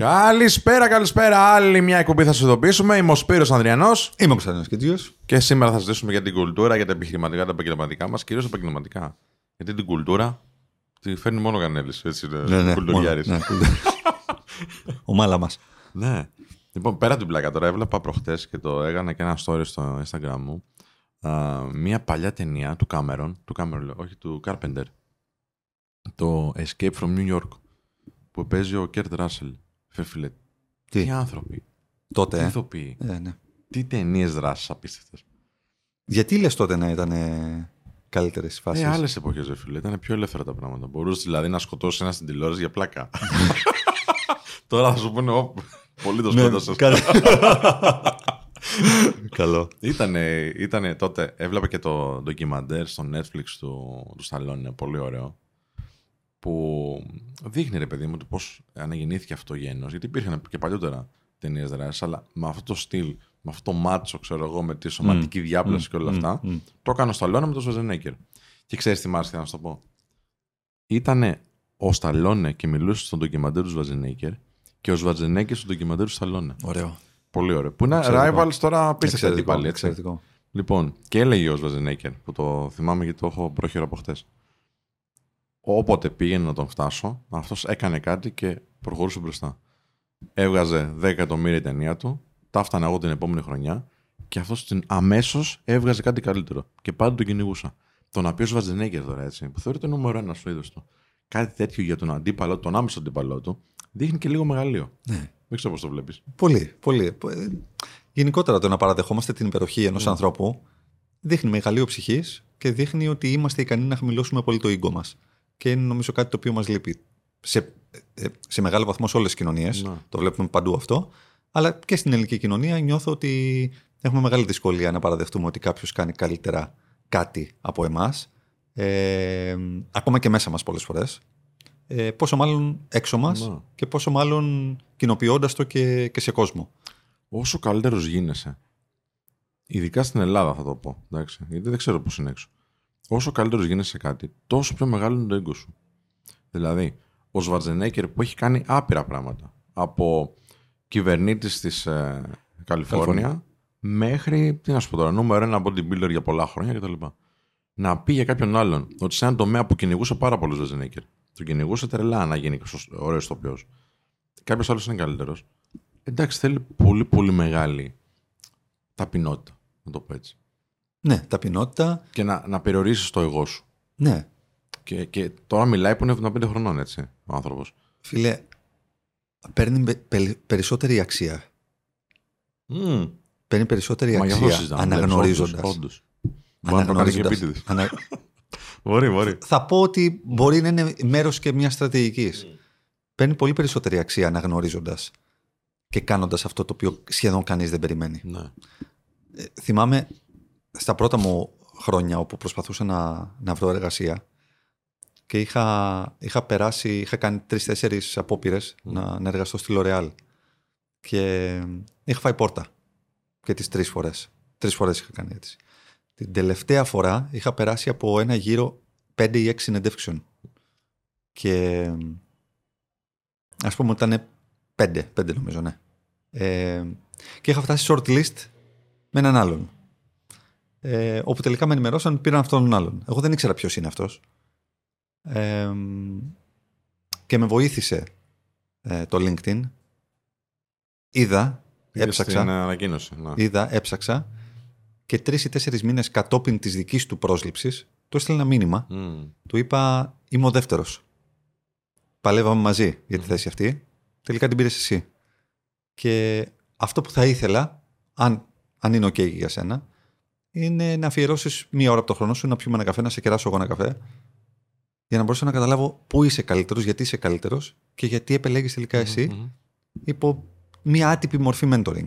Καλησπέρα, καλησπέρα. Άλλη μια εκπομπή θα σας ειδοποιήσουμε. Είμαι ο Σπύρος Ανδριανός Είμαι ο Κωνσταντίνο Κιτζίο. και σήμερα θα συζητήσουμε για την κουλτούρα, για τα επιχειρηματικά, τα επαγγελματικά μας, κυρίως επαγγελματικά. Γιατί την κουλτούρα τη φέρνει μόνο ο Κανέλης. Έτσι είναι. κουλτουριάρης. Ναι, ο μάλα μας. Ναι. Λοιπόν, πέρα από την πλάκα τώρα, έβλεπα προχτές και το έκανα και ένα story στο Instagram μου. Α, μια παλιά ταινία του Cameron, του Cameron, λέω, όχι του Carpenter. Το Escape from New York. Που παίζει ο Kurt Russell. Φέφιλε. Τι, Τι; άνθρωποι. Τότε. Τι Ε; ηθοποιοί. Ε, ναι. Τι ταινίες δράσει απίστευτες. Γιατί λες τότε να ήταν καλύτερες οι φάσεις; Ε, άλλες εποχές, ρε φίλε. Ήταν πιο ελεύθερα τα πράγματα. Μπορούσες δηλαδή να σκοτώσεις ένα στην τηλεόραση για πλάκα. Τώρα θα σου πούνε, «Ω, πολύ το σκότωσες. Καλό. Ήτανε, ήτανε τότε, έβλεπα και το ντοκιμαντέρ στο Netflix του, του Σταλόνι, πολύ ωραίο, που δείχνει ρε παιδί μου το πώς αναγεννήθηκε αυτό το γένος, γιατί υπήρχαν και παλιότερα ταινίες δράσεις, αλλά με αυτό το στυλ, με αυτό το μάτσο, ξέρω εγώ, με τη σωματική διάπλαση και όλα αυτά, το έκανε ο Σταλόνε με τον Σβαζενέκερ. Και ξέρεις τι μ' άρεσε να σου το πω. Ήτανε ο Σταλόνε και μιλούσε στον ντοκιμαντέρ του Σβαζενέκερ και ο Σβαζενέκερ στον ντοκιμαντέρ του Σταλόνε. Ωραίο. Πολύ ωραίο. Που είναι Εξαιρετικό. rivals τώρα απίστευτα Εξαιρετικό. αντίπαλοι. έτσι. εξαιρετικό. Λοιπόν, και έλεγε ο Σβαζενέκερ, που το θυμάμαι γιατί το έχω πρόχειρο από χτες. Όποτε πήγαινε να τον φτάσω, αυτός έκανε κάτι και προχωρούσε μπροστά. Έβγαζε 10 εκατομμύρια η ταινία του, τα έφτανα εγώ την επόμενη χρονιά και αυτός αμέσως έβγαζε κάτι καλύτερο. Και πάντα τον κυνηγούσα. Το να πει ο Σβαζενέκερ τώρα έτσι, που θεωρείται νούμερο ένα στο είδος του, κάτι τέτοιο για τον αντίπαλο, τον άμεσο αντίπαλό του, δείχνει και λίγο μεγαλείο. Ναι. Δεν ξέρω πώς το βλέπεις. Πολύ, πολύ. Ε, Γενικότερα το να παραδεχόμαστε την υπεροχή ενός ανθρώπου δείχνει μεγαλείο ψυχής και δείχνει ότι είμαστε ικανοί να χαμηλώσουμε πολύ το ego μας. Και είναι νομίζω κάτι το οποίο μας λείπει. Σε, ε, σε μεγάλο βαθμό σε όλες τις κοινωνίες. Ναι. Το βλέπουμε παντού αυτό. Αλλά και στην ελληνική κοινωνία νιώθω ότι έχουμε μεγάλη δυσκολία να παραδεχτούμε ότι κάποιος κάνει καλύτερα κάτι από εμάς. Ε, ακόμα και μέσα μας πολλές φορές. Ε, πόσο μάλλον έξω μας Ναι. και πόσο μάλλον κοινοποιώντας το και, και σε κόσμο. όσο καλύτερος γίνεσαι, ειδικά στην Ελλάδα θα το πω, εντάξει, γιατί δεν ξέρω πώς είναι έξω. Όσο καλύτερος γίνεσαι σε κάτι, τόσο πιο μεγάλο είναι το έγκο σου. Δηλαδή, ο Σβαρτζενέκερ που έχει κάνει άπειρα πράγματα. Από κυβερνήτης της ε, Καλιφόρνια μέχρι, τι να σου πω τώρα, νούμερο ένα bodybuilder για πολλά χρόνια κτλ. Να πει για κάποιον άλλον ότι σε έναν τομέα που κυνηγούσε πάρα πολύ ο Σβαρτζενέκερ, τον κυνηγούσε τρελά να γίνει ωραίος ηθοποιός. Κάποιος άλλος είναι καλύτερος. Εντάξει, θέλει πολύ πολύ μεγάλη ταπεινότητα, να το πω έτσι. Ναι, ταπεινότητα. Και να, να περιορίσεις το εγώ σου. Ναι. Και, και τώρα μιλάει που είναι 75 χρονών, έτσι, ο άνθρωπος. Φίλε, παίρνει πε- πε- περισσότερη αξία. Mm. Παίρνει περισσότερη Μα γι' αυτό αξία συζητάμε. αναγνωρίζοντας. Όντως. Μπορεί να το κάνει και επίτηδες. Μπορεί, μπορεί. Θα πω ότι μπορεί να είναι μέρος και μιας στρατηγικής. Παίρνει πολύ περισσότερη αξία αναγνωρίζοντας και κάνοντας αυτό το οποίο σχεδόν κανείς δεν περιμένει. Ναι. Ε, θυμάμαι στα πρώτα μου χρόνια όπου προσπαθούσα να, να βρω εργασία και είχα, είχα περάσει, είχα κάνει τρει-τέσσερι απόπειρες να, να εργαστώ στη L'Oreal. Και είχα φάει πόρτα. Και τις τρεις φορές. Τρεις φορές είχα κάνει έτσι. Την τελευταία φορά είχα περάσει από ένα γύρο πέντε ή έξι συνεντεύξεων. Και ας πούμε ότι ήταν πέντε, πέντε νομίζω, ναι. Ε, και είχα φτάσει shortlist με έναν άλλον. Ε, όπου τελικά με ενημερώσαν ότι πήραν αυτόν τον άλλον. Εγώ δεν ήξερα ποιος είναι αυτός. Ε, και με βοήθησε ε, το LinkedIn. Είδα, Είδες έψαξα, Την ανακοίνωση. Ναι. είδα, έψαξα και τρεις ή τέσσερις μήνες κατόπιν της δικής του πρόσληψης του έστειλε ένα μήνυμα. Mm. Του είπα είμαι ο δεύτερος. Παλεύαμε μαζί για τη θέση αυτή. Τελικά την πήρες εσύ. Και αυτό που θα ήθελα, αν, αν είναι ok για σένα, είναι να αφιερώσεις μία ώρα από το χρόνο σου να πιούμε ένα καφέ, να σε κεράσω εγώ ένα καφέ, για να μπορέσω να καταλάβω πού είσαι καλύτερος, γιατί είσαι καλύτερος και γιατί επελέγεις τελικά εσύ Μμμ. υπό μία άτυπη μορφή mentoring.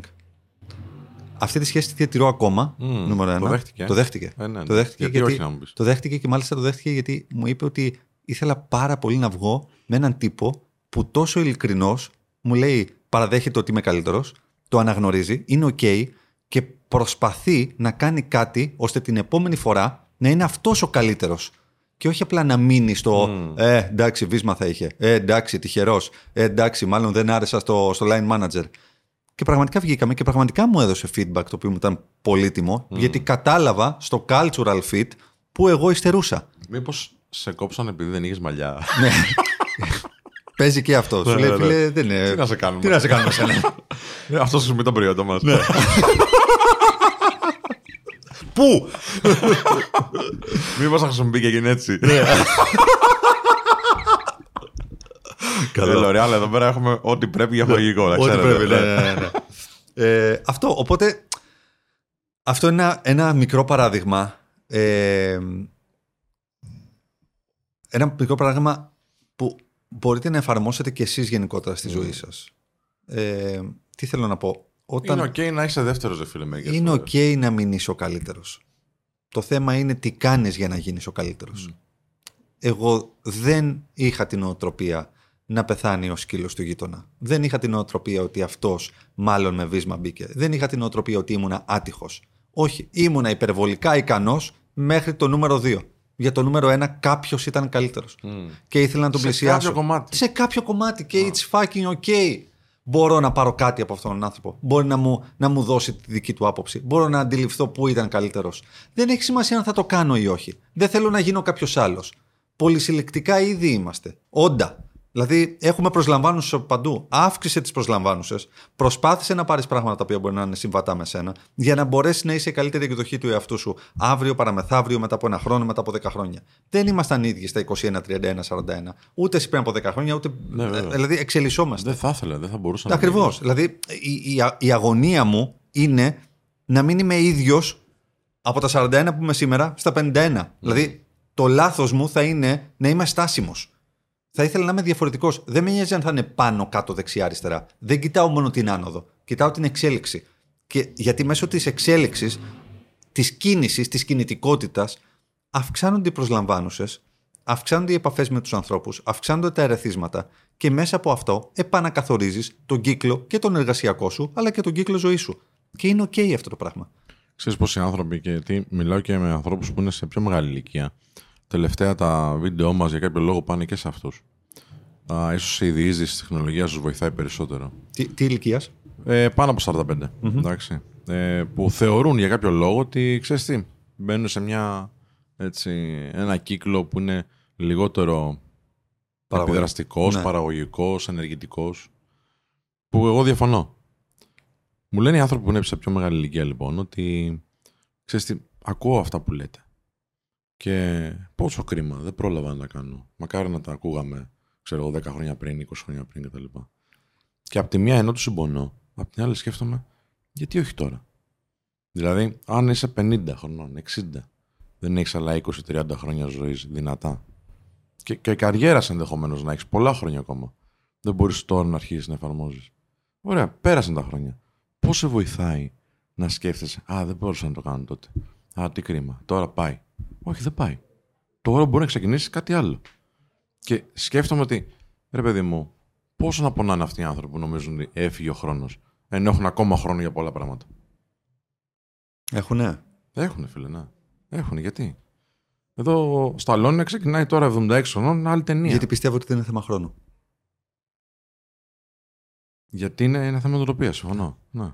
Αυτή τη σχέση τη διατηρώ ακόμα. Μμ, νούμερο το ένα. δέχτηκε. Το δέχτηκε. Ε, ναι, το ναι. δέχτηκε Γιατί γιατί, όχι να μου πεις; το δέχτηκε και μάλιστα το δέχτηκε γιατί μου είπε ότι ήθελα πάρα πολύ να βγω με έναν τύπο που τόσο ειλικρινός μου λέει παραδέχεται ότι είμαι καλύτερος, το αναγνωρίζει, είναι OK και προσπαθεί να κάνει κάτι ώστε την επόμενη φορά να είναι αυτός ο καλύτερος. Και όχι απλά να μείνει στο Ε, εντάξει, βίσμα θα είχε. Ε, εντάξει, τυχερός. Ε, εντάξει, μάλλον δεν άρεσα στο, στο line manager. Και πραγματικά βγήκαμε και πραγματικά μου έδωσε feedback το οποίο μου ήταν πολύτιμο, γιατί κατάλαβα στο cultural fit που εγώ υστερούσα. Μήπως σε κόψαν επειδή δεν είχες μαλλιά. ναι. Παίζει και αυτός. Σου Ναι, λέει, ναι, ναι. φίλε, δεν είναι. Τι να σε κάνουμε. Τι να σε κάνουμε σένα. Αυτός σου το προϊόντα μας. Πού! Μήπως θα χρησιμοποιεί και γίνει έτσι. Καλό. Καλό. L'Oreal, εδώ πέρα έχουμε ό,τι πρέπει για χογικό. να Ό,τι ξέρετε. πρέπει, ναι, ναι, ναι. Ε, αυτό, οπότε, αυτό είναι ένα, ένα μικρό παράδειγμα. ε, ένα μικρό παράδειγμα που μπορείτε να εφαρμόσετε και εσείς γενικότερα στη ζωή σας. Ε, τι θέλω να πω. Όταν Είναι οκ να είσαι δεύτερο, δε φίλε, μερικές είναι φορές. ok να μην είσαι ο καλύτερος. Το θέμα είναι τι κάνεις για να γίνεις ο καλύτερος. Εγώ δεν είχα την οτροπία να πεθάνει ο σκύλος του γείτονα. Δεν είχα την οτροπία ότι αυτός μάλλον με βίσμα μπήκε. Δεν είχα την οτροπία ότι ήμουνα άτυχος. Όχι, ήμουνα υπερβολικά ικανός μέχρι το νούμερο 2. Για το νούμερο 1 κάποιος ήταν καλύτερος. Και ήθελα να τον Σε πλησιάσω. κάποιο κομμάτι. Σε κάποιο κομμάτι και it's fucking okay. Μπορώ να πάρω κάτι από αυτόν τον άνθρωπο. Μπορεί να μου, να μου δώσει τη δική του άποψη. Μπορώ να αντιληφθώ πού ήταν καλύτερος. Δεν έχει σημασία αν θα το κάνω ή όχι. Δεν θέλω να γίνω κάποιος άλλος. Πολυσυλλεκτικά ήδη είμαστε. Όντα. Δηλαδή, έχουμε προσλαμβάνουσες από παντού. Αύξησε τις προσλαμβάνουσες. Προσπάθησε να πάρεις πράγματα τα οποία μπορεί να είναι συμβατά με σένα, για να μπορέσεις να είσαι η καλύτερη εκδοχή του εαυτού σου αύριο, παραμεθαύριο, μετά από ένα χρόνο, μετά από 10 χρόνια. Δεν ήμασταν ίδιοι στα 21, 31, 41. Ούτε εσύ πριν από 10 χρόνια, ούτε. Ναι, βέβαια. δηλαδή, εξελισσόμαστε. Δεν θα ήθελα, δεν θα μπορούσα να. Ακριβώς. Δηλαδή, η, η, α- η αγωνία μου είναι να μην είμαι ίδιος από τα 41 που είμαι σήμερα στα 51. Δηλαδή, το λάθος μου θα είναι να είμαι στάσιμος. Θα ήθελα να είμαι διαφορετικός. Δεν με νοιάζει αν θα είναι πάνω, κάτω, δεξιά, αριστερά. Δεν κοιτάω μόνο την άνοδο. Κοιτάω την εξέλιξη. Και γιατί μέσω της εξέλιξης, της κίνησης, της κινητικότητας, αυξάνονται οι προσλαμβάνουσες, αυξάνονται οι επαφές με τους ανθρώπους, αυξάνονται τα ερεθίσματα και μέσα από αυτό επανακαθορίζεις τον κύκλο και τον εργασιακό σου, αλλά και τον κύκλο ζωής σου. Και είναι OK αυτό το πράγμα. Ξέρεις πως οι άνθρωποι, και γιατί μιλάω και με ανθρώπους που είναι σε πιο μεγάλη ηλικία. Τελευταία τα βίντεο μας για κάποιο λόγο πάνε και σε αυτούς. Α, ίσως η διείσδυση της τεχνολογίας τους βοηθάει περισσότερο. Τι, τι ηλικίας; Ε, πάνω από 45, εντάξει. Ε, που θεωρούν για κάποιο λόγο ότι, ξέρεις τι, μπαίνουν σε μια, έτσι, ένα κύκλο που είναι λιγότερο Παραγωγή. επιδραστικός, Ναι. παραγωγικός, ενεργητικός. Που εγώ διαφωνώ. Μου λένε οι άνθρωποι που είναι σε πιο μεγάλη ηλικία λοιπόν ότι ξέρεις τι, ακούω αυτά που λέτε. Και πόσο κρίμα, δεν πρόλαβα να τα κάνω. Μακάρι να τα ακούγαμε, ξέρω εγώ, 10 χρόνια πριν, 20 χρόνια πριν κτλ. Και από τη μία ενώ τους συμπονώ, από την άλλη σκέφτομαι, γιατί όχι τώρα; Δηλαδή, αν είσαι 50 χρονών, 60, δεν έχεις άλλα 20-30 χρόνια ζωής δυνατά. Και, και καριέρας ενδεχομένως να έχεις πολλά χρόνια ακόμα. Δεν μπορείς τώρα να αρχίσεις να εφαρμόζεις. Ωραία, πέρασαν τα χρόνια. Πώς σε βοηθάει να σκέφτεσαι, Α, δεν μπορούσα να το κάνω τότε. Α, τι κρίμα. Τώρα πάει. Όχι, δεν πάει. Τώρα μπορεί να ξεκινήσει κάτι άλλο. Και σκέφτομαι ότι, ρε παιδί μου, πόσο να πονάνε αυτοί οι άνθρωποι που νομίζουν ότι έφυγε ο χρόνος, ενώ έχουν ακόμα χρόνο για πολλά πράγματα. Έχουνε; Έχουν, φίλε, ναι. Έχουν, γιατί; Εδώ στο Αλόνια ξεκινάει τώρα 76 χρονών, άλλη ταινία. Γιατί πιστεύω ότι δεν είναι θέμα χρόνου. Γιατί είναι ένα θέμα νοοτροπίας, συμφωνώ. Ναι.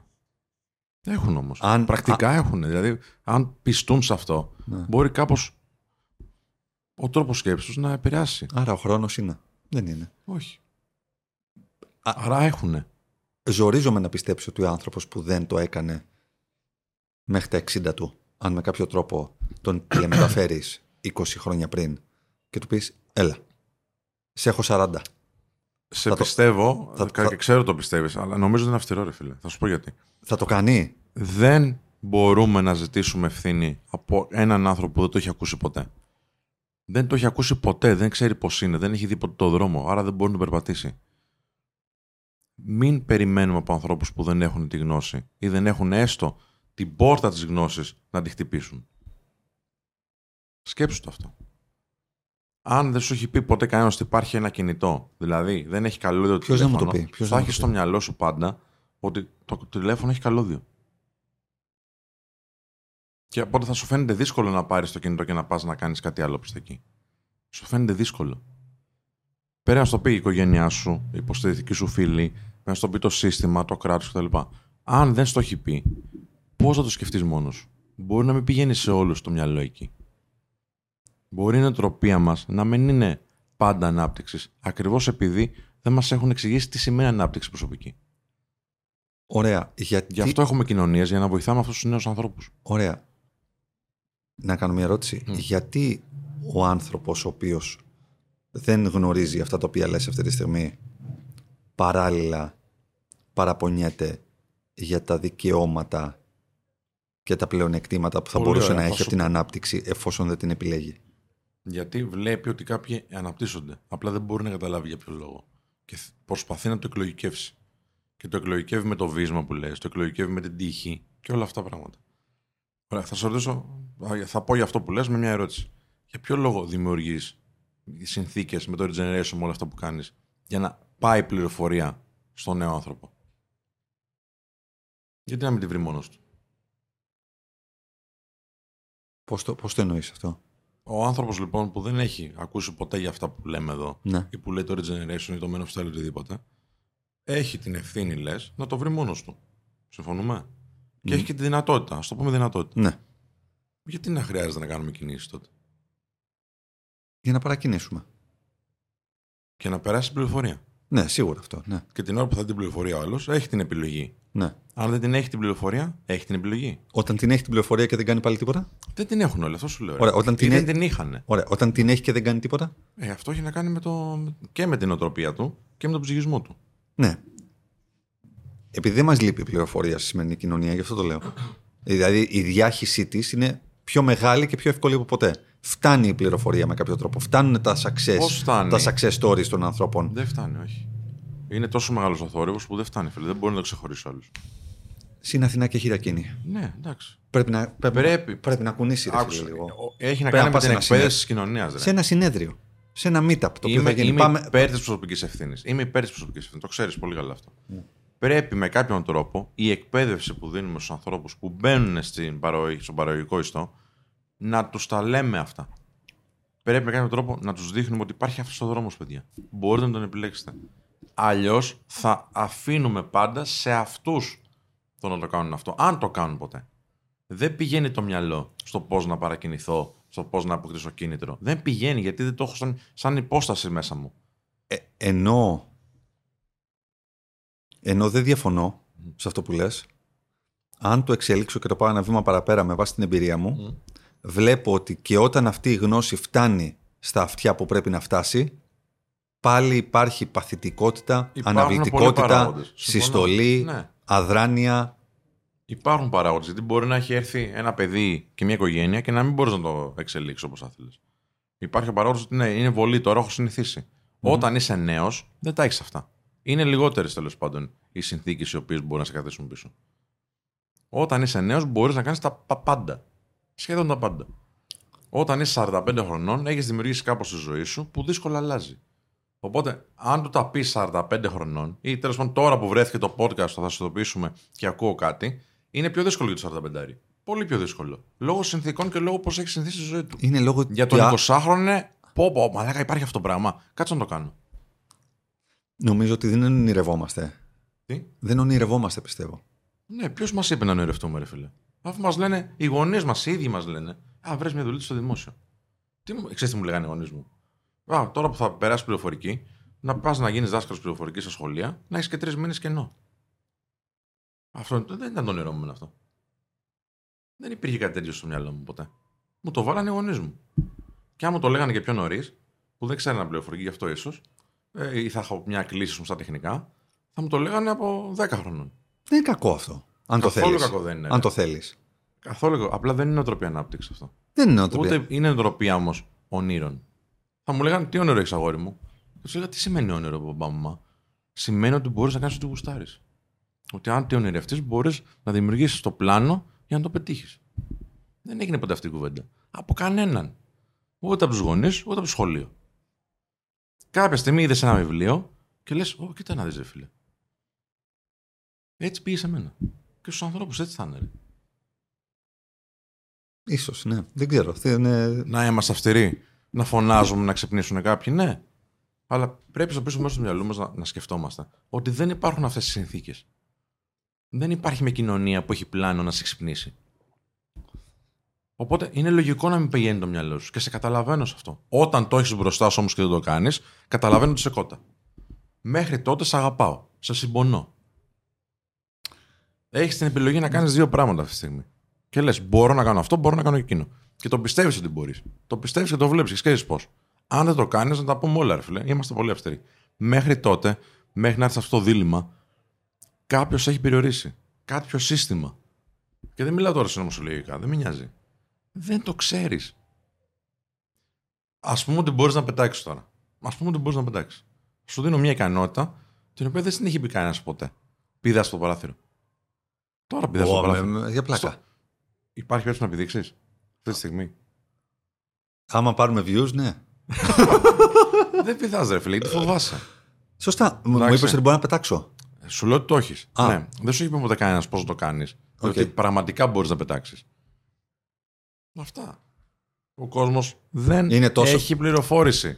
Έχουν όμως. Αν- Πρακτικά έχουν. Δηλαδή, αν πιστούν σε αυτό, Ναι. μπορεί κάπως ο τρόπος σκέψης τους να επηρεάσει. Άρα ο χρόνος είναι. Δεν είναι. Όχι. Α- Άρα έχουν. Ζορίζομαι να πιστέψω ότι ο άνθρωπος που δεν το έκανε μέχρι τα 60 του, αν με κάποιο τρόπο τον τηλεμεταφέρει 20 χρόνια πριν και του πεις, Έλα, σε έχω 40. Σε Θα το- πιστεύω, θα- κα- θα- και ξέρω το πιστεύεις, αλλά νομίζω ότι είναι αυστηρό, ρε φίλε. Θα σου πω γιατί. Θα το κάνει; Δεν μπορούμε να ζητήσουμε ευθύνη από έναν άνθρωπο που δεν το έχει ακούσει ποτέ. Δεν το έχει ακούσει ποτέ, δεν ξέρει πώς είναι, δεν έχει δει ποτέ το δρόμο, άρα δεν μπορεί να τον περπατήσει. Μην περιμένουμε από ανθρώπους που δεν έχουν τη γνώση ή δεν έχουν έστω την πόρτα της γνώσης να τη χτυπήσουν. Σκέψου το αυτό. Αν δεν σου έχει πει ποτέ κανένας ότι υπάρχει ένα κινητό, δηλαδή δεν έχει καλώδιο το Ποιος να μου το τηλέφωνο, πει, ποιος θα να μου έχεις το στο πει; μυαλό σου πάντα ότι το τηλέφωνο έχει καλώδιο. Και οπότε θα σου φαίνεται δύσκολο να πάρεις το κινητό και να πας να κάνεις κάτι άλλο προ τα εκεί. σου φαίνεται δύσκολο. Πέρα να στο πει η οικογένειά σου, η υποστηρικτική σου φίλη, να στο πει το σύστημα, το κράτος κτλ. Αν δεν στο έχει πει, πώς θα το σκεφτείς μόνος σου; Μπορεί να μην πηγαίνει σε όλους το μυαλό εκεί. Μπορεί η νοοτροπία μας να μην είναι πάντα ανάπτυξης, ακριβώς επειδή δεν μας έχουν εξηγήσει τι σημαίνει ανάπτυξη προσωπική. Ωραία. Γιατί... Γι' αυτό έχουμε κοινωνίες για να βοηθάμε αυτούς τους νέους ανθρώπους. Ωραία. Να κάνω μια ερώτηση. Γιατί ο άνθρωπος ο οποίος δεν γνωρίζει αυτά τα οποία λες αυτή τη στιγμή παράλληλα παραπονιέται για τα δικαιώματα και τα πλεονεκτήματα που θα Πολύ μπορούσε ωραία, να θα έχει σου από την πω. ανάπτυξη εφόσον δεν την επιλέγει; Γιατί βλέπει ότι κάποιοι αναπτύσσονται. Απλά δεν μπορεί να καταλάβει για ποιο λόγο. Και θ- προσπαθεί να το εκλογικεύσει. Και το εκλογικεύει με το βίσμα που λες, το εκλογικεύει με την τύχη και όλα αυτά τα πράγματα. Ωραία, θα σε ρωτήσω, θα- θα πω για αυτό που λες με μια ερώτηση. Για ποιο λόγο δημιουργείς συνθήκες με το regeneration, με όλα αυτά που κάνεις, για να πάει πληροφορία στον νέο άνθρωπο; Γιατί να μην τη βρει μόνος του; Πώς το, πώς το εννοείς αυτό; Ο άνθρωπος λοιπόν που δεν έχει ακούσει ποτέ για αυτά που λέμε εδώ Ναι. ή που λέει το regeneration ή το men of style ή οτιδήποτε, έχει την ευθύνη, λες, να το βρει μόνος του. Συμφωνούμε; Και έχει και τη δυνατότητα, ας το πούμε δυνατότητα. Ναι. Γιατί να χρειάζεται να κάνουμε κινήσεις τότε; Για να παρακινήσουμε. Και να περάσει την πληροφορία. Ναι, σίγουρα αυτό. Ναι. Και την ώρα που θα δει την πληροφορία ο άλλος, έχει την επιλογή. ναι. Αν δεν την έχει την πληροφορία, έχει την επιλογή. Όταν την έχει την πληροφορία και δεν κάνει πάλι τίποτα; Δεν την έχουν όλοι, αυτό σου λέω. ρε. Ωραία, όταν Ή την δεν έ- την είχαν. Ωραία. Όταν την έχει και δεν κάνει τίποτα; Ε, αυτό έχει να κάνει με το... και με την οτροπία του και με τον ψυχισμό του. Ναι. Επειδή δεν μας λείπει η πληροφορία στη σημερινή κοινωνία, γι' αυτό το λέω. Δηλαδή η διάχυσή της είναι πιο μεγάλη και πιο εύκολη από ποτέ. Φτάνει η πληροφορία με κάποιο τρόπο. Φτάνουν τα success, Πώς φτάνει; τα success stories των ανθρώπων. Δεν φτάνει, όχι. Είναι τόσο μεγάλος ο θόρυβος που δεν φτάνει, φίλε. Δεν μπορεί να το ξεχωρίσει όλου. Συν Αθηνά και χειρακίνη. Ναι, εντάξει. Πρέπει να, πρέπει, Πρέπει. πρέπει να κουνήσει ρε, φίλε, Άκουσε. λίγο. Ο- Έχει να Πρέπει να κάνει με πας την σε ένα εκπαίδευση της κοινωνίας. Σε ένα συνέδριο. Σε ένα meetup το οποίο Είμαι, θα γίνει. είμαι Πάμε... υπέρ της προσωπικής ευθύνης. Είμαι υπέρ της προσωπικής ευθύνης. Το ξέρεις πολύ καλά αυτό. Ναι. Πρέπει με κάποιον τρόπο η εκπαίδευση που δίνουμε στους ανθρώπους που μπαίνουν στην παροή, στον παραγωγικό ιστό να τους τα λέμε αυτά. Πρέπει με κάποιον τρόπο να τους δείχνουμε ότι υπάρχει αυτό ο δρόμο, παιδιά. Μπορείτε να τον επιλέξετε. Αλλιώς θα αφήνουμε πάντα σε αυτούς το να το κάνουν αυτό. Αν το κάνουν ποτέ. Δεν πηγαίνει το μυαλό στο πώς να παρακινηθώ, στο πώς να αποκτήσω κίνητρο. Δεν πηγαίνει γιατί δεν το έχω σαν, σαν υπόσταση μέσα μου. Ε, ενώ, ενώ δεν διαφωνώ σε αυτό που λες, αν το εξέλιξω και το πάω ένα βήμα παραπέρα με βάση την εμπειρία μου, βλέπω ότι και όταν αυτή η γνώση φτάνει στα αυτιά που πρέπει να φτάσει, πάλι υπάρχει παθητικότητα, Υπάρχουν πολλοί αναβλητικότητα, παράγοντες. Συμφωνώ. συστολή, Ναι. αδράνεια. Υπάρχουν παράγοντες. Γιατί μπορεί να έχει έρθει ένα παιδί και μια οικογένεια και να μην μπορείς να το εξελίξεις όπως θα θέλεις. Υπάρχει ο παράγοντας ότι ναι, είναι βολή, τώρα έχω συνηθίσει. Όταν είσαι νέος, δεν τα έχεις αυτά. Είναι λιγότερες τέλος πάντων οι συνθήκες οι οποίες μπορούν να σε καθίσουν πίσω. Όταν είσαι νέος, μπορείς να κάνεις τα πα- πάντα. Σχεδόν τα πάντα. Όταν είσαι 45 χρονών, έχεις δημιουργήσει κάπως τη ζωή σου που δύσκολα αλλάζει. Οπότε, αν του τα πεις 45 χρονών, ή τέλος πάντων τώρα που βρέθηκε το podcast, θα σου ειδοποιήσουμε και ακούω κάτι, είναι πιο δύσκολο για το 45. Πολύ πιο δύσκολο. Λόγω συνθήκων και λόγω πώς έχεις συνηθίσει τη ζωή του. Είναι λόγω Για τον 20χρονο είναι. Πω, πω, μαλάκα, υπάρχει αυτό το πράγμα. Κάτσε να το κάνω. Νομίζω ότι δεν ονειρευόμαστε. Τι; Δεν ονειρευόμαστε, πιστεύω. Ναι, ποιος μας είπε να ονειρευτούμε, ρε φίλε; Αφού μας λένε, οι γονείς μας, οι ίδιοι μας λένε, Α, βρει μια δουλειά στο δημόσιο. Τι μου, ξέρεις τι μου λέγανε οι γονείς μου; Α, τώρα που θα περάσεις πληροφορική, να πας να γίνεις δάσκαλος πληροφορικής στα σχολεία, να έχεις και τρεις μήνες κενό. Αυτό δεν ήταν το όνειρό μου εμένα αυτό. Δεν υπήρχε κάτι τέτοιο στο μυαλό μου ποτέ. Μου το βάλανε οι γονείς μου. Και αν μου το λέγανε και πιο νωρίς, που δεν ξέρανε πληροφορική γι' αυτό ίσως, ε, ή θα έχω μια κλίση μου στα τεχνικά, θα μου το λέγανε από 10 χρονών. Δεν είναι κακό αυτό. Αν το Καθόλου θέλεις. κακό δεν είναι, Αν ρε. το θέλεις. Καθόλου. κακό. Απλά δεν είναι νοοτροπία ανάπτυξη αυτό. Δεν είναι νοοτροπία. Ούτε είναι νοοτροπία όμως ονείρων. Θα μου λέγανε τι όνειρο έχεις αγόρι μου; Και τους έλεγα τι σημαίνει όνειρο, μπαμπά μου. μα;» Σημαίνει ότι μπορείς να κάνεις ό,τι γουστάρεις. Ότι αν τι ονειρευτείς, μπορείς να δημιουργήσεις το πλάνο για να το πετύχεις. Δεν έγινε ποτέ αυτή η κουβέντα. Από κανέναν. Ούτε από τους γονείς, ούτε από το σχολείο. Κάποια στιγμή είδες ένα βιβλίο και λες: Ω, κοίτα να δεις, φίλε. Έτσι πήγε σε μένα. Και στους ανθρώπους έτσι θα είναι. ρε. Ίσως, ναι. Δεν ξέρω. Δεν είναι... Να είμαστε αυστηροί. Να φωνάζουμε, να ξυπνήσουν κάποιοι, ναι. Αλλά πρέπει στο πίσω μέρο του μυαλού μας να, να σκεφτόμαστε ότι δεν υπάρχουν αυτές τις συνθήκες. Δεν υπάρχει μια κοινωνία που έχει πλάνο να σε ξυπνήσει. Οπότε είναι λογικό να μην πηγαίνει το μυαλό σου και σε καταλαβαίνω σε αυτό. Όταν το έχεις μπροστά σου όμως και δεν το κάνεις, καταλαβαίνω ότι σε κότα. Μέχρι τότε σε αγαπάω. Σε συμπονώ. Έχεις την επιλογή να κάνεις δύο πράγματα αυτή τη στιγμή. Και λες: Μπορώ να κάνω αυτό, μπορώ να κάνω εκείνο. Και το πιστεύεις ότι μπορείς. Το πιστεύεις και το βλέπεις και ξέρει πώς. Αν δεν το κάνεις, να τα πούμε όλα, ρε φίλε. Είμαστε πολύ αυστηροί. Μέχρι τότε, μέχρι να έρθει αυτό το δίλημα, κάποιος έχει περιορίσει. Κάποιο σύστημα. Και δεν μιλάω τώρα συνωμοσιολογικά, δεν με νοιάζει. Δεν το ξέρεις. Ας πούμε ότι μπορείς να πετάξεις τώρα. Ας πούμε ότι μπορείς να πετάξεις. Σου δίνω μια ικανότητα την οποία δεν την έχει πει κανένας ποτέ. Πήδα στο παράθυρο. Τώρα πήδα στο Ω, παράθυρο. με- με- Για πλάκα. Στο- Υπάρχει περίπτωση να πηδήξει αυτή τη στιγμή; Άμα πάρουμε views, ναι. δεν πηδά, ρε φίλε, γιατί φοβάσαι. Σωστά. Μου Εντάξει. είπες ότι μπορώ να πετάξω. Σου λέω ότι το έχεις. Α. Ναι. Δεν σου είπε ποτέ κανένας πώς το κάνεις. Οκ. Ότι πραγματικά μπορείς να πετάξεις. Αυτά. Ο κόσμος δεν Είναι τόσο- έχει πληροφόρηση.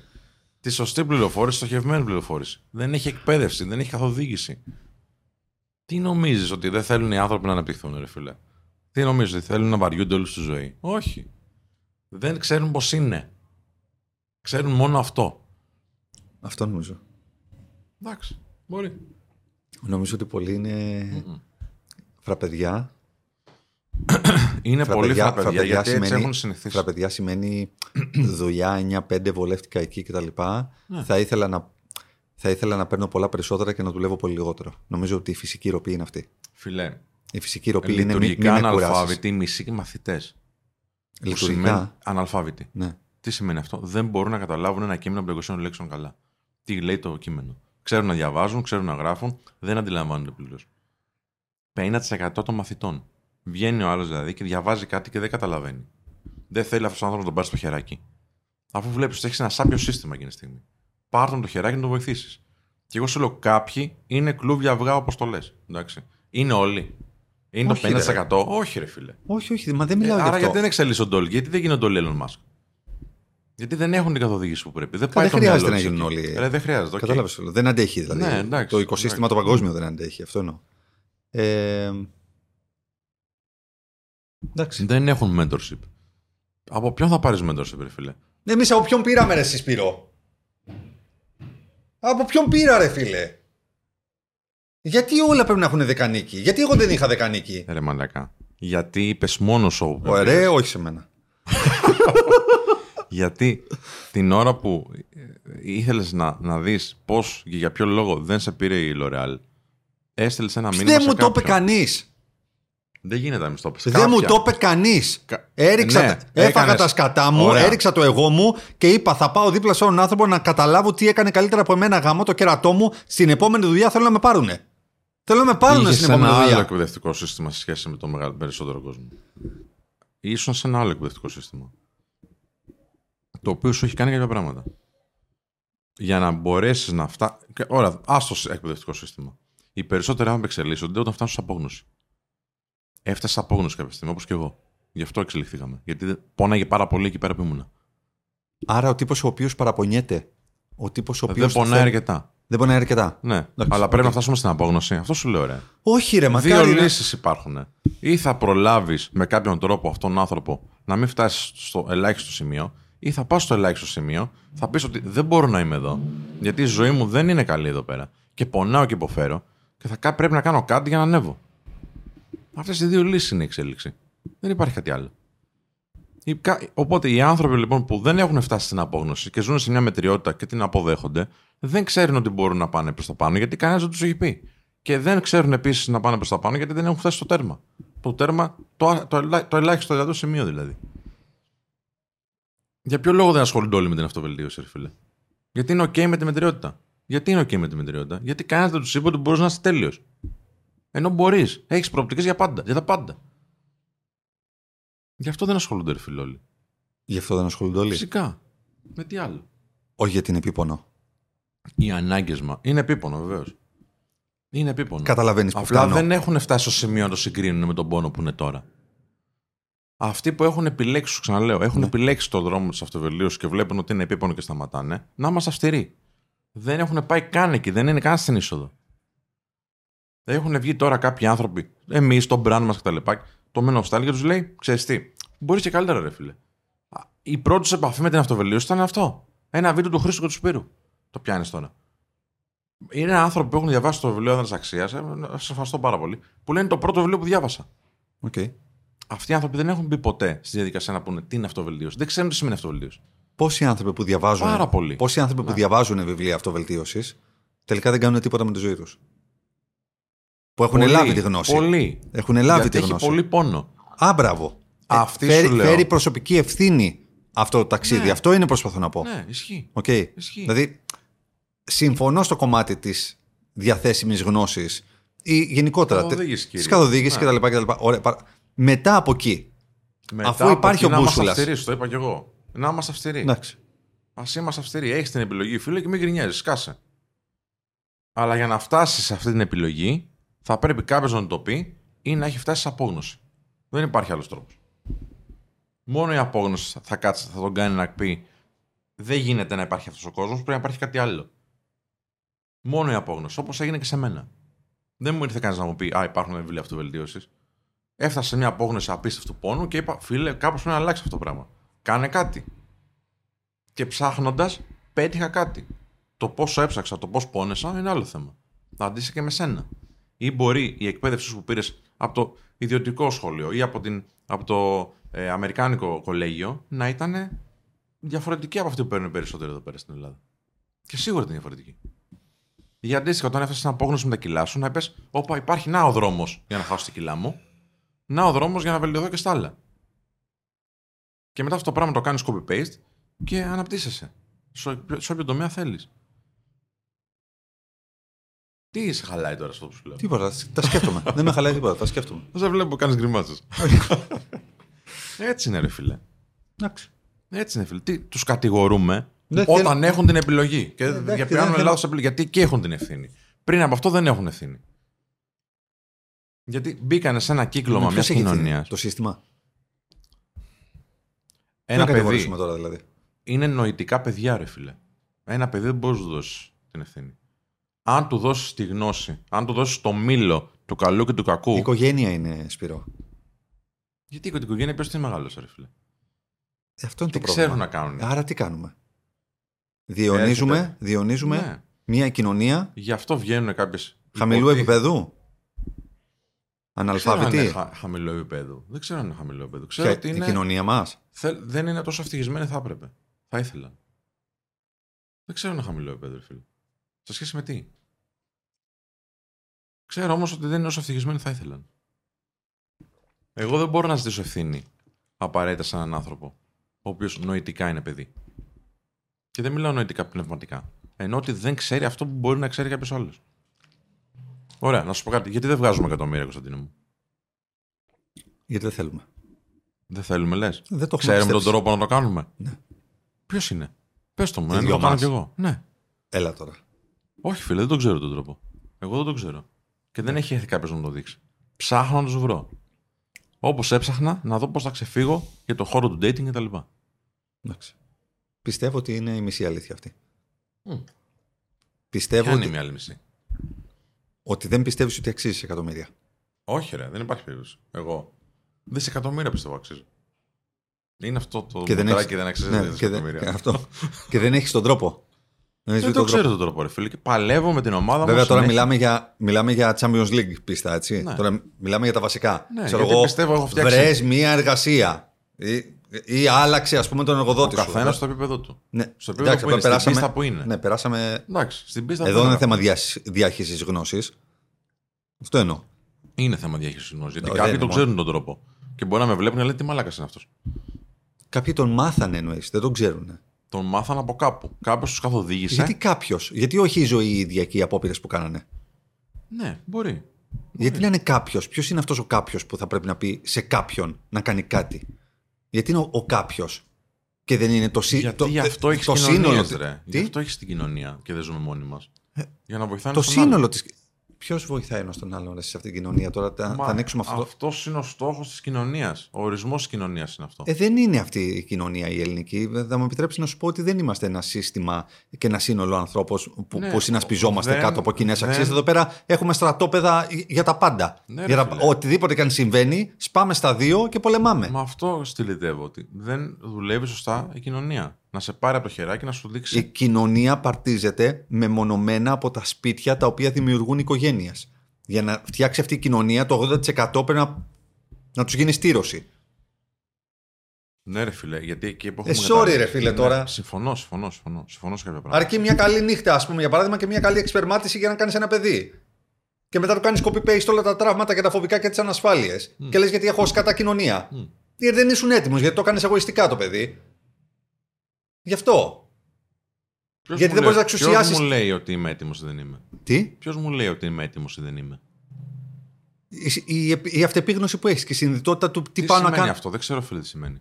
Τη σωστή πληροφόρηση, στοχευμένη πληροφόρηση. Δεν έχει εκπαίδευση, δεν έχει καθοδήγηση. Τι νομίζεις ότι δεν θέλουν οι άνθρωποι να αναπτυχθούν, ρε φίλε; Τι νομίζεις ότι θέλουν να βαριούνται όλη τη ζωή; Όχι. Δεν ξέρουν πώς είναι. Ξέρουν μόνο αυτό. Αυτό νομίζω. Εντάξει. Μπορεί. Νομίζω ότι πολλοί είναι φραπεδιά. Είναι πολύ Φραπεδιά- φραπεδιά φραπεδιά γιατί έτσι σημαίνει- έχουν συνηθίσει. Φραπεδιά σημαίνει δουλειά 9-5, βολεύτηκα εκεί κτλ. Ναι. Θα, ήθελα να, θα ήθελα να παίρνω πολλά περισσότερα και να δουλεύω πολύ λιγότερο. Νομίζω ότι η φυσική ροπή είναι αυτή. Φιλέ, Η φυσική ροπή είναι μη, λειτουργικά μη με κουράσεις. αναλφάβητοι, μισοί μαθητές. Λειτουργικά. αναλφάβητοι. Ναι. Τι σημαίνει αυτό, δεν μπορούν να καταλάβουν ένα κείμενο από 200 λέξεων καλά. Τι λέει το κείμενο; Ξέρουν να διαβάζουν, ξέρουν να γράφουν, δεν αντιλαμβάνονται πλήρως. 50% των μαθητών. Βγαίνει ο άλλος δηλαδή και διαβάζει κάτι και δεν καταλαβαίνει. Δεν θέλει αυτός ο άνθρωπος να τον πάρει στο χεράκι. Αφού βλέπεις ότι έχεις ένα σάπιο σύστημα εκείνη τη στιγμή. Πάρ' τον το χεράκι να τον βοηθήσεις. Και εγώ σου λέω, κάποιοι είναι κλούβια αυγά όπως το λες. Είναι όλοι. Είναι Όχι, το ρε. 50%. Όχι, ρε φίλε. Όχι, όχι, μα δεν Ε, μιλάω για άρα αυτό. γιατί δεν εξελίσσονται όλοι, γιατί δεν γίνονται όλοι Elon Musk; Γιατί δεν έχουν την καθοδήγηση που πρέπει. Δεν, Κα- πάει δεν το χρειάζεται μυαλό να τους γίνουν εκεί. όλοι. Ε, δεν χρειάζεται. οκ. Κατάλαβες. το λέω. Δεν αντέχει δηλαδή. Ναι, εντάξει, το οικοσύστημα εντάξει. το παγκόσμιο δεν αντέχει. Αυτό εννοώ. Ε, εντάξει. Δεν έχουν mentorship. Από ποιον θα πάρεις mentorship, ρε φίλε; Εμείς από ποιον πήραμε, ρε εσύ Σπύρο; Από ποιον πήρα, ρε φίλε; Γιατί όλα πρέπει να έχουν δεκανίκη; Γιατί εγώ δεν είχα δεκανίκη; Ε, Ρε μαλακά. Γιατί είπες μόνος σου. Ωραία, όχι σε μένα. Γιατί την ώρα που ήθελες να, να δεις πώς και για ποιο λόγο δεν σε πήρε η L'Oreal, έστειλες ένα μήνυμα. Δεν σε μου το είπε κάποιον; κανείς. Δεν γίνεται να μην το πεις. Δεν μου Κάποια. το είπε κανείς. Κα- Έριξα, Ναι, έφαγα έκανες. τα σκατά μου, Ωραία. έριξα το εγώ μου και είπα: Θα πάω δίπλα σε έναν άνθρωπο να καταλάβω τι έκανε καλύτερα από εμένα γάμο το κερατό μου. Στην επόμενη δουλειά θέλω να με πάρουνε. Θέλω να με πάρουνε Είχες στην επόμενη ένα άλλο δουλειά. εκπαιδευτικό σύστημα σε σχέση με τον μεγάλο, περισσότερο κόσμο. Ήσουν σε ένα άλλο εκπαιδευτικό σύστημα. Το οποίο σου έχει κάνει κάποια πράγματα. Για να μπορέσεις να φτάσει. Ωραία, άστο εκπαιδευτικό σύστημα. Οι περισσότεροι άνθρωποι εξελίσσονται όταν φτάνουν σε απόγνωση. Έφτασε σε απόγνωση κάποια στιγμή, όπως και εγώ. Γι' αυτό εξελιχθήκαμε. Γιατί δεν- πόναγε πάρα πολύ εκεί πέρα που ήμουνα. Άρα ο τύπος ο οποίος παραπονιέται. Ο τύπος ο οποίος. Δεν πονάει αρκετά. Δεν πονάει αρκετά. Ναι, Εντάξει, αλλά πρέπει οκ. να φτάσουμε στην απόγνωση. Αυτό σου λέω, ρε. Όχι, ρε, Δύο μακάρι. να- λύσεις υπάρχουν. Ή θα προλάβεις με κάποιον τρόπο αυτόν τον άνθρωπο να μην φτάσεις στο ελάχιστο σημείο, ή θα πας στο ελάχιστο σημείο, θα πεις ότι δεν μπορώ να είμαι εδώ, γιατί η ζωή μου δεν είναι καλή εδώ πέρα. Και πονάω και υποφέρω, και θα κα- πρέπει να κάνω κάτι για να ανέβω. Αυτές οι δύο λύσεις είναι η εξέλιξη. Δεν υπάρχει κάτι άλλο. Οι κα- Οπότε οι άνθρωποι λοιπόν που δεν έχουν φτάσει στην απόγνωση και ζουν σε μια μετριότητα και την αποδέχονται, δεν ξέρουν ότι μπορούν να πάνε προς τα πάνω γιατί κανένας δεν τους έχει πει. Και δεν ξέρουν επίσης να πάνε προς τα πάνω γιατί δεν έχουν φτάσει στο τέρμα. Το τέρμα, το, α- το, ελά- το ελάχιστο δυνατό σημείο δηλαδή. Για ποιο λόγο δεν ασχολούνται όλοι με την αυτοβελτίωση, ρε φίλε; Γιατί είναι OK με τη μετριότητα. Γιατί είναι OK με τη μετριότητα; Γιατί κανένας δεν τους είπε ότι μπορείς να είσαι τέλειος. Ενώ μπορείς. Έχεις προοπτικές για πάντα. Για τα πάντα. Γι' αυτό δεν ασχολούνται, ρε φίλε όλοι. Γι' αυτό δεν ασχολούνται όλοι. Φυσικά. Με τι άλλο. Όχι γιατί είναι επίπονο. Οι ανάγκες μα. Είναι επίπονο, βεβαίως. Είναι επίπονο. Καταλαβαίνεις που Απλά φτάνω. δεν έχουν φτάσει στο σημείο να το συγκρίνουν με τον πόνο που είναι τώρα. Αυτοί που έχουν επιλέξει, σου ξαναλέω, έχουν επιλέξει το δρόμο τη αυτοβελτίωση και βλέπουν ότι είναι επίπονο και σταματάνε, να είμαστε αυστηροί. Δεν έχουν πάει καν εκεί, δεν είναι καν στην είσοδο. Έχουν βγει τώρα κάποιοι άνθρωποι, εμείς, το brand μας κτλ. Το Men of Style και τους λέει: Ξέρεις τι, μπορείς και καλύτερα, ρε φίλε. Α, Η πρώτη σου επαφή με την αυτοβελτίωση ήταν αυτό. Ένα βίντεο του Χρήστο και του Σπύρου. Το πιάνεις τώρα. Είναι άνθρωποι που έχουν διαβάσει το βιβλίο Άνδρας Αξίας, σα ευχαριστώ πάρα πολύ, που λένε το πρώτο βιβλίο που διάβασα. Οκ. Αυτοί οι άνθρωποι δεν έχουν μπει ποτέ στη διαδικασία να πούνε τι είναι αυτοβελτίωση. Δεν ξέρουν τι σημαίνει αυτοβελτίωση. Πόσοι άνθρωποι που διαβάζουν. Πάρα πολλοί. Πόσοι άνθρωποι που Ναι. διαβάζουν βιβλία αυτοβελτίωσης τελικά δεν κάνουν τίποτα με τη ζωή τους. Που έχουν Πολλοί, λάβει τη γνώση. Πολλοί. Έχουν λάβει Γιατί τη έχει γνώση. πολύ πόνο. Α, μπράβο. Αυτή φέρει, σου λέω. φέρει προσωπική ευθύνη αυτό το ταξίδι. Ναι. Αυτό είναι προσπαθώ να πω. Ναι, ισχύει. Οκ. Ισχύει. Δηλαδή, συμφωνώ στο κομμάτι της διαθέσιμης γνώσης ή γενικότερα. Καθοδήγηση, κύριε. Της καθοδήγησης Ναι. κτλ. κτλ. Ωραία, παρα- Μετά από εκεί. Μετά Αφού από υπάρχει εκεί ο να είμαστε μπούσουλας. αυστηροί, σου το είπα κι εγώ. Να είμαστε αυστηροί. Εντάξει. Α είμαστε αυστηροί. Έχεις την επιλογή, φίλε, και μην γκρινιάζεις. Σκάσε. Αλλά για να φτάσεις σε αυτή την επιλογή, θα πρέπει κάποιος να το πει ή να έχει φτάσει σε απόγνωση. Δεν υπάρχει άλλος τρόπος. Μόνο η απόγνωση θα κάτσει, θα τον κάνει να πει Δεν γίνεται να υπάρχει αυτός ο κόσμος, πρέπει να υπάρχει κάτι άλλο. Μόνο η απόγνωση. Όπως έγινε και σε μένα. Δεν μου ήρθε κανείς να μου πει Α, υπάρχουν βιβλία αυτοβελτίωσης. Έφτασε σε μια απόγνωση απίστευτου πόνου και είπα: Φίλε, κάπως πρέπει να αλλάξει αυτό το πράγμα. Κάνε κάτι. Και ψάχνοντας, πέτυχα κάτι. Το πόσο έψαξα, το πώς πόνεσα είναι άλλο θέμα. Αντίστοιχα και με σένα. Ή μπορεί η εκπαίδευση σου που πήρες από το ιδιωτικό σχολείο ή από, την, από το ε, αμερικάνικο κολέγιο να ήταν διαφορετική από αυτή που παίρνουν οι περισσότεροι εδώ πέρα στην Ελλάδα. Και σίγουρα ήταν διαφορετική. Για αντίστοιχα, όταν έφτασες στην απόγνωση με τα κιλά σου, να είπες: Όπα, υπάρχει να ο δρόμος για να χάσω τα κιλά μου. Να ο δρόμος για να βελτιωθώ και στα άλλα. Και μετά αυτό το πράγμα το κάνεις copy-paste και αναπτύσσεσαι. Σε σε όποιο τομέα θέλεις. Τι σε χαλάει τώρα αυτό που σου λέω; Τίποτα. Τα σκέφτομαι. Δεν με χαλάει τίποτα. Τα σκέφτομαι. Δεν σε βλέπω που κάνει γκριμάτσε. Έτσι είναι, ρε φίλε. Εντάξει. Έτσι είναι, φίλε. Τι τους κατηγορούμε Δεν όταν θέλω- έχουν την επιλογή. Και εντάξει, για δεν πιάνουν θέλω- λάθος επιλογή. Γιατί εκεί έχουν την ευθύνη. Πριν από αυτό δεν έχουν ευθύνη. Γιατί μπήκανε σε ένα κύκλωμα μιας Ποιος έχει ευθύνη; κοινωνίας. Το σύστημα; Ένα να παιδί κατηγορήσουμε τώρα δηλαδή. είναι νοητικά παιδιά, ρε φίλε. Ένα παιδί δεν μπορεί να του δώσει την ευθύνη. Αν του δώσεις τη γνώση, αν του δώσεις το μήλο του καλού και του κακού. Η οικογένεια είναι Σπυρό. Γιατί η οικογένεια ποιο είναι μεγάλος, ρε φίλε. Ε, Αυτό είναι Τι το πρόβλημα. ξέρουν να κάνουν. Άρα τι κάνουμε; Διονύζουμε, Έρχεται. διονύζουμε Ναι. μια κοινωνία Γι' αυτό βγαίνουν κάποιες. χαμηλού επίπεδου; Δεν ξέρω αν Αναλφάβητη; είναι χα- χαμηλό επίπεδο. Δεν ξέρω αν είναι χαμηλό επίπεδο. Ξέρω Ποια- ότι Η είναι... κοινωνία μας; θέλ- δεν είναι τόσο ευτυχισμένοι θα έπρεπε. Θα ήθελαν. Δεν ξέρω αν είναι χαμηλό επίπεδο, ρε φίλε. Σε σχέση με τι; Ξέρω όμως ότι δεν είναι όσο ευτυχισμένοι θα ήθελαν. Εγώ δεν μπορώ να ζητήσω ευθύνη απαραίτητα σε έναν άνθρωπο, ο οποίος νοητικά είναι παιδί. Και δεν μιλάω νοητικά πνευματικά. Ενώ ότι δεν ξέρει αυτό που μπορεί να ξέρει κάποιος άλλος. Ωραία, να σου πω κάτι. Γιατί δεν βγάζουμε εκατομμύρια, Κωνσταντίνο μου; Γιατί δεν θέλουμε. Δεν θέλουμε, λες. Δεν το έχουμε Ξέρουμε τον πιστέψει. τρόπο να το κάνουμε. Ναι. Ποιος είναι; Πες το μου, Οι να δυο το κάνω μας. κι εγώ. Ναι. Έλα τώρα. Όχι, φίλε, δεν τον ξέρω τον τρόπο. Εγώ δεν τον ξέρω. Και δεν έχει έρθει κάποιος να μου το δείξει. Ψάχνω να του βρω. Όπως έψαχνα να δω πώς θα ξεφύγω για το χώρο του dating κτλ. Εντάξει. Πιστεύω ότι είναι η μισή αλήθεια αυτή. Μμ. Πιστεύω Ποια είναι ότι, η μία άλλη μισή; ότι δεν πιστεύεις ότι αξίζεις εκατομμύρια. Όχι, ρε, δεν υπάρχει περίπτωση. Εγώ. Δισεκατομμύρια πιστεύω αξίζω. Είναι αυτό το Και δεν μητράκι έχεις- δεν αξίζει Ναι, και, δεν, δισεκατομμύρια. αυτό. και δεν έχεις τον τρόπο. Δεν έχεις Δεν βρει το ξέρω τον τρόπο, ρε φίλε. Και παλεύω με την ομάδα μου. Βέβαια τώρα συνέχεια. μιλάμε για, μιλάμε για Champions League πίστα, έτσι. Ναι. Τώρα μιλάμε για τα βασικά. Ναι, γιατί πιστεύω έχω φτιάξει- βρες μία εργασία ή, ή άλλαξε ας πούμε τον Ο εργοδότη σου. καθένας στο επίπεδο του. Ναι. Στο επίπεδο Εντάξει, που είναι, τώρα στην πίστα που είναι. Ναι, περάσαμε... Εντάξει, στην πίστα Εδώ που είναι θέμα διάχυσης γνώσης. Αυτό εννοώ. Είναι θέμα διαχείρισης γνώσης. Γιατί Όχι, κάποιοι δεν τον είναι ξέρουν τον τρόπο. Και μπορεί να με βλέπουν και να λένε τι μαλάκας είναι αυτός. Κάποιοι τον μάθανε εννοείς, δεν τον ξέρουν. Τον μάθαν από κάπου. Κάποιος τους καθοδήγησε. Γιατί κάποιος, γιατί όχι η ζωή η ίδια και οι απόπειρες που κάνανε; Ναι, μπορεί. Γιατί να είναι κάποιος, ποιος είναι αυτός ο κάποιος που θα πρέπει να πει σε κάποιον να κάνει κάτι; Γιατί είναι ο, ο κάποιος και δεν είναι το, σύ- Γιατί το, γι' αυτό έχεις το κοινωνία. σύνολο. Ρε. Τι; Γι' αυτό έχεις την κοινωνία και δεν ζούμε μόνοι μας. Για να βοηθάνε Το τον σύνολο άλλο. τη. Ποιος βοηθάει ένας τον άλλον ρε, σε αυτήν την κοινωνία; Τώρα. Θα, θα ανοίξουμε αυτό. Αυτός είναι ο στόχος της κοινωνίας. Ο ορισμός της κοινωνίας είναι αυτό. Ε, δεν είναι αυτή η κοινωνία η ελληνική. Θα μου επιτρέψεις να σου πω ότι δεν είμαστε ένα σύστημα και ένα σύνολο ανθρώπων που, Ναι, που συνασπιζόμαστε δεν- κάτω από κοινές δεν- αξίε. Εδώ πέρα έχουμε στρατόπεδα για τα πάντα. Ναι, ρε για τα, φίλε. οτιδήποτε και αν συμβαίνει, σπάμε στα δύο και πολεμάμε. Μα αυτό στυλιτεύω. Ότι δεν δουλεύει σωστά η κοινωνία. Να σε πάρει από το χεράκι να σου δείξει. Η κοινωνία παρτίζεται μεμονωμένα από τα σπίτια τα οποία δημιουργούν οικογένειες. Για να φτιάξει αυτή η κοινωνία, το 80% πρέπει να, να τους γίνει στήρωση. Ναι, ρε φίλε, γιατί εκεί που Ε, έχουμε sorry, καταλήξει- ρε φίλε, Ναι, τώρα. Συμφωνώ, συμφωνώ, συμφωνώ. Συμφωνώ σε κάποια πράγματα. Αρκεί μια καλή νύχτα, ας πούμε, για παράδειγμα, και μια καλή εξπερμάτιση για να κάνεις ένα παιδί. Και μετά του κάνεις copy-paste όλα τα τραύματα και τα φοβικά και τις ανασφάλειες. Και λες γιατί έχω κατά κοινωνία. Μμ. Γιατί δεν ήσουν έτοιμος, γιατί το κάνεις εγωιστικά το παιδί. Γι' αυτό. Ποιος γιατί μου δεν λέει- μπορείς να εξουσιάσεις- Ποιος μου λέει ότι είμαι έτοιμος ή δεν είμαι; Τι; Ποιος μου λέει ότι είμαι έτοιμος ή δεν είμαι; Η, η, η αυτεπίγνωση που έχεις και η συνειδητότητα του τι, Τι πάω να σημαίνει κάνω. αυτό, δεν ξέρω φίλε τι σημαίνει.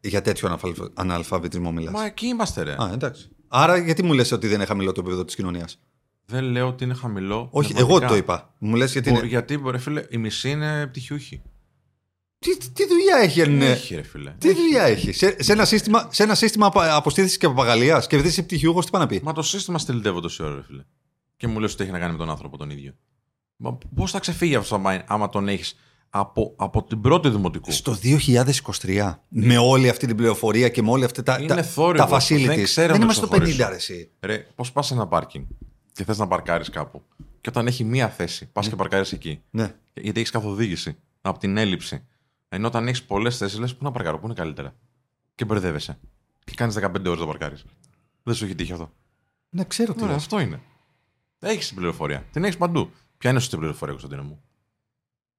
Για τέτοιο αναλφα- αναλφαβητισμό μιλάς. Μα εκεί είμαστε, ρε. Α, εντάξει. Άρα γιατί μου λες ότι δεν είναι χαμηλό το επίπεδο της κοινωνίας; Δεν λέω ότι είναι χαμηλό. Όχι, πνευματικά. εγώ το είπα. Μου λες γιατί. Μπο- Είναι... Γιατί, ρε φίλε, η μισή είναι πτυχιούχοι. Τι, τι δουλειά έχει, αν είναι; Έχει, ρε φίλε. Τι δουλειά έχει; Σε, σε ένα σύστημα, σε ένα σύστημα αποστήθησης και παπαγαλίας και επειδή είσαι πτυχιούχο, τι πάει να πει; Μα το σύστημα στυλιτεύω τόση ώρα, ρε φίλε. Και μου λες ότι έχει να κάνει με τον άνθρωπο τον ίδιο. Μα πώς θα ξεφύγει αυτό άμα, άμα τον έχεις από, από την πρώτη δημοτικού; Στο 2023, με όλη αυτή την πληροφορία και με όλα αυτά τα, Είναι τα, θόρυβος τα αυτό. facilities. Δεν ξέρω δεν να είμαστε στο 50 ξεχωρίσω. ρε, εσύ. Ρε, πώς πας σε ένα πάρκινγκ και θες να παρκάρεις κάπου. Και όταν έχει μία θέση, πας και παρκάρεις εκεί. Ναι. Γιατί έχεις καθοδήγηση από την έλλειψη. Ενώ όταν έχεις πολλές θέσεις, λες πού να παρκάρω, πού είναι καλύτερα. Και μπερδεύεσαι. Και κάνεις 15 ώρες να παρκάρεις. Δεν σου έχει τύχει αυτό. Ναι, ξέρω τι Ωραία, λες. αυτό είναι. Έχεις την πληροφορία. Την έχεις παντού. Ποια είναι σωστή πληροφορία, Κωνσταντίνο μου;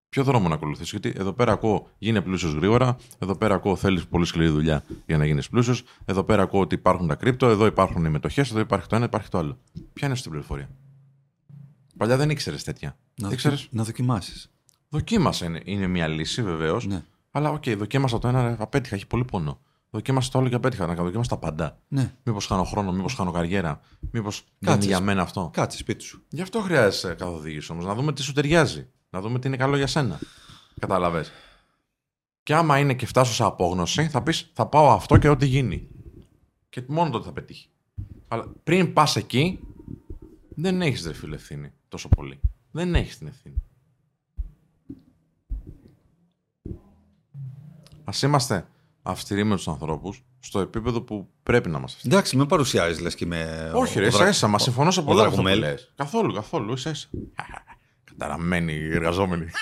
Ποιο δρόμο να ακολουθήσεις; Γιατί εδώ πέρα ακούω γίνε πλούσιος γρήγορα. Εδώ πέρα ακούω θέλεις πολύ σκληρή δουλειά για να γίνεις πλούσιος. Εδώ πέρα ακούω ότι υπάρχουν τα κρύπτο. Εδώ υπάρχουν οι μετοχές. Εδώ υπάρχει το ένα, υπάρχει το άλλο. Ποια είναι σωστή πληροφορία; Παλιά δεν ήξερες τέτοια. Να, ήξερες; δοκι... να δοκιμάσεις. Δοκίμασε. Είναι, είναι μια λύση βεβαίως. Ναι. Αλλά οκ, δοκίμασα το ένα, ρε, απέτυχα. Έχει πολύ πόνο. Δοκίμασα το άλλο και απέτυχα. Να δοκίμασα τα πάντα. Ναι. Μήπως χάνω χρόνο, μήπως χάνω καριέρα. Μήπως δεν είναι Κάτσε. για μένα αυτό. Κάτσε σπίτι σου. Γι' αυτό χρειάζεσαι καθοδήγηση όμως. Να δούμε τι σου ταιριάζει. Να δούμε τι είναι καλό για σένα. Κατάλαβες. Και άμα είναι και φτάσω σε απόγνωση, θα πεις θα πάω αυτό και ό,τι γίνει. Και μόνο τότε θα πετύχει. Αλλά πριν πας εκεί, δεν έχεις ρε φίλε ευθύνη τόσο πολύ. Δεν έχεις την ευθύνη. Α είμαστε αυστηροί με τους ανθρώπους στο επίπεδο που πρέπει να είμαστε. Εντάξει, με παρουσιάζεις λες και με. Όχι, ρε, ο ίσα δρα- ίσα. Μα ο- συμφωνώ σε ο πολλά από αυτά που Δραγομέλ. λες. Καθόλου, καθόλου. ίσα ίσα. Καταραμένοι εργαζόμενοι.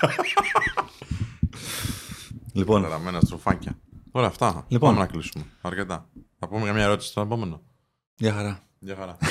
Λοιπόν, Καταραμένα στροφάκια. Τώρα αυτά. Λοιπόν. Πάμε να κλείσουμε. Αρκετά. Θα πούμε για μια ερώτηση στον επόμενο. για χαρά. Γεια χαρά.